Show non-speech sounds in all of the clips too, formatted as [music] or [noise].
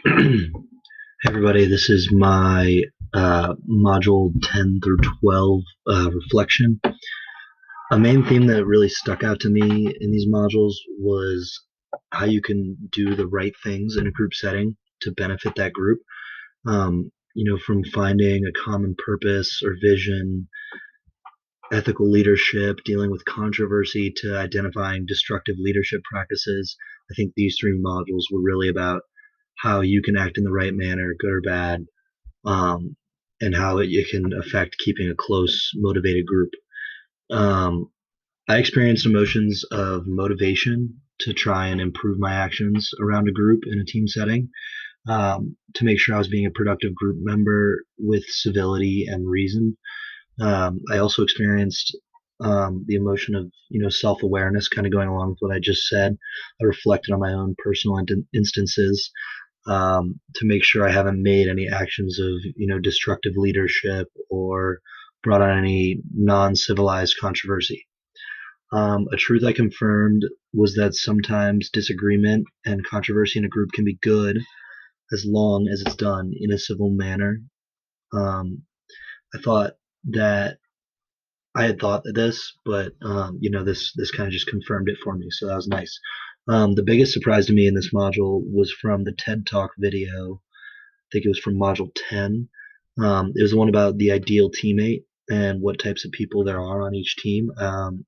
[clears throat] hey everybody, this is my uh, module 10 through 12 uh, reflection. A main theme that really stuck out to me in these modules was how you can do the right things in a group setting to benefit that group. Um, you know, from finding a common purpose or vision, ethical leadership, dealing with controversy, to identifying destructive leadership practices. I think these three modules were really about how you can act in the right manner, good or bad, um, and how it, can affect keeping a close, motivated group. Um, I experienced emotions of motivation to try and improve my actions around a group in a team setting, um, to make sure I was being a productive group member with civility and reason. Um, I also experienced um, the emotion of you know self awareness, kind of going along with what I just said. I reflected on my own personal in- instances um, to make sure I haven't made any actions of you know destructive leadership or brought on any non-civilized controversy. Um, a truth I confirmed was that sometimes disagreement and controversy in a group can be good as long as it's done in a civil manner. Um, I thought that I had thought of this, but um, you know this this kind of just confirmed it for me, so that was nice. Um, the biggest surprise to me in this module was from the TED Talk video. I think it was from module 10. Um, it was one about the ideal teammate and what types of people there are on each team. Um,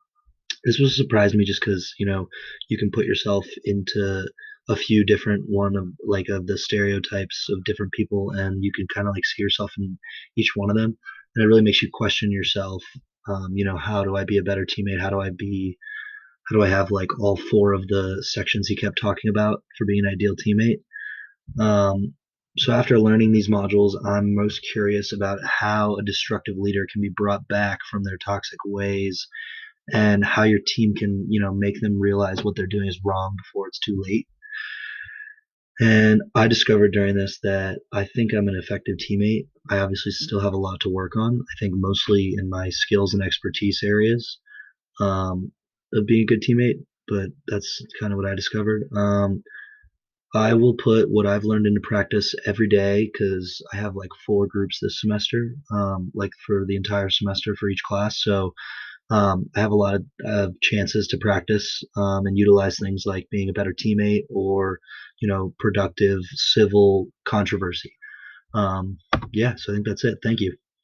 this was a surprise to me just because you know you can put yourself into a few different one of like of the stereotypes of different people and you can kind of like see yourself in each one of them and it really makes you question yourself um, you know how do i be a better teammate how do i be how do I have like all four of the sections he kept talking about for being an ideal teammate? Um, so after learning these modules, I'm most curious about how a destructive leader can be brought back from their toxic ways and how your team can, you know, make them realize what they're doing is wrong before it's too late. And I discovered during this that I think I'm an effective teammate. I obviously still have a lot to work on. I think mostly in my skills and expertise areas. Um, of being a good teammate, but that's kind of what I discovered. Um, I will put what I've learned into practice every day because I have like four groups this semester, um, like for the entire semester for each class. So um, I have a lot of uh, chances to practice um, and utilize things like being a better teammate or, you know, productive civil controversy. Um, yeah, so I think that's it. Thank you.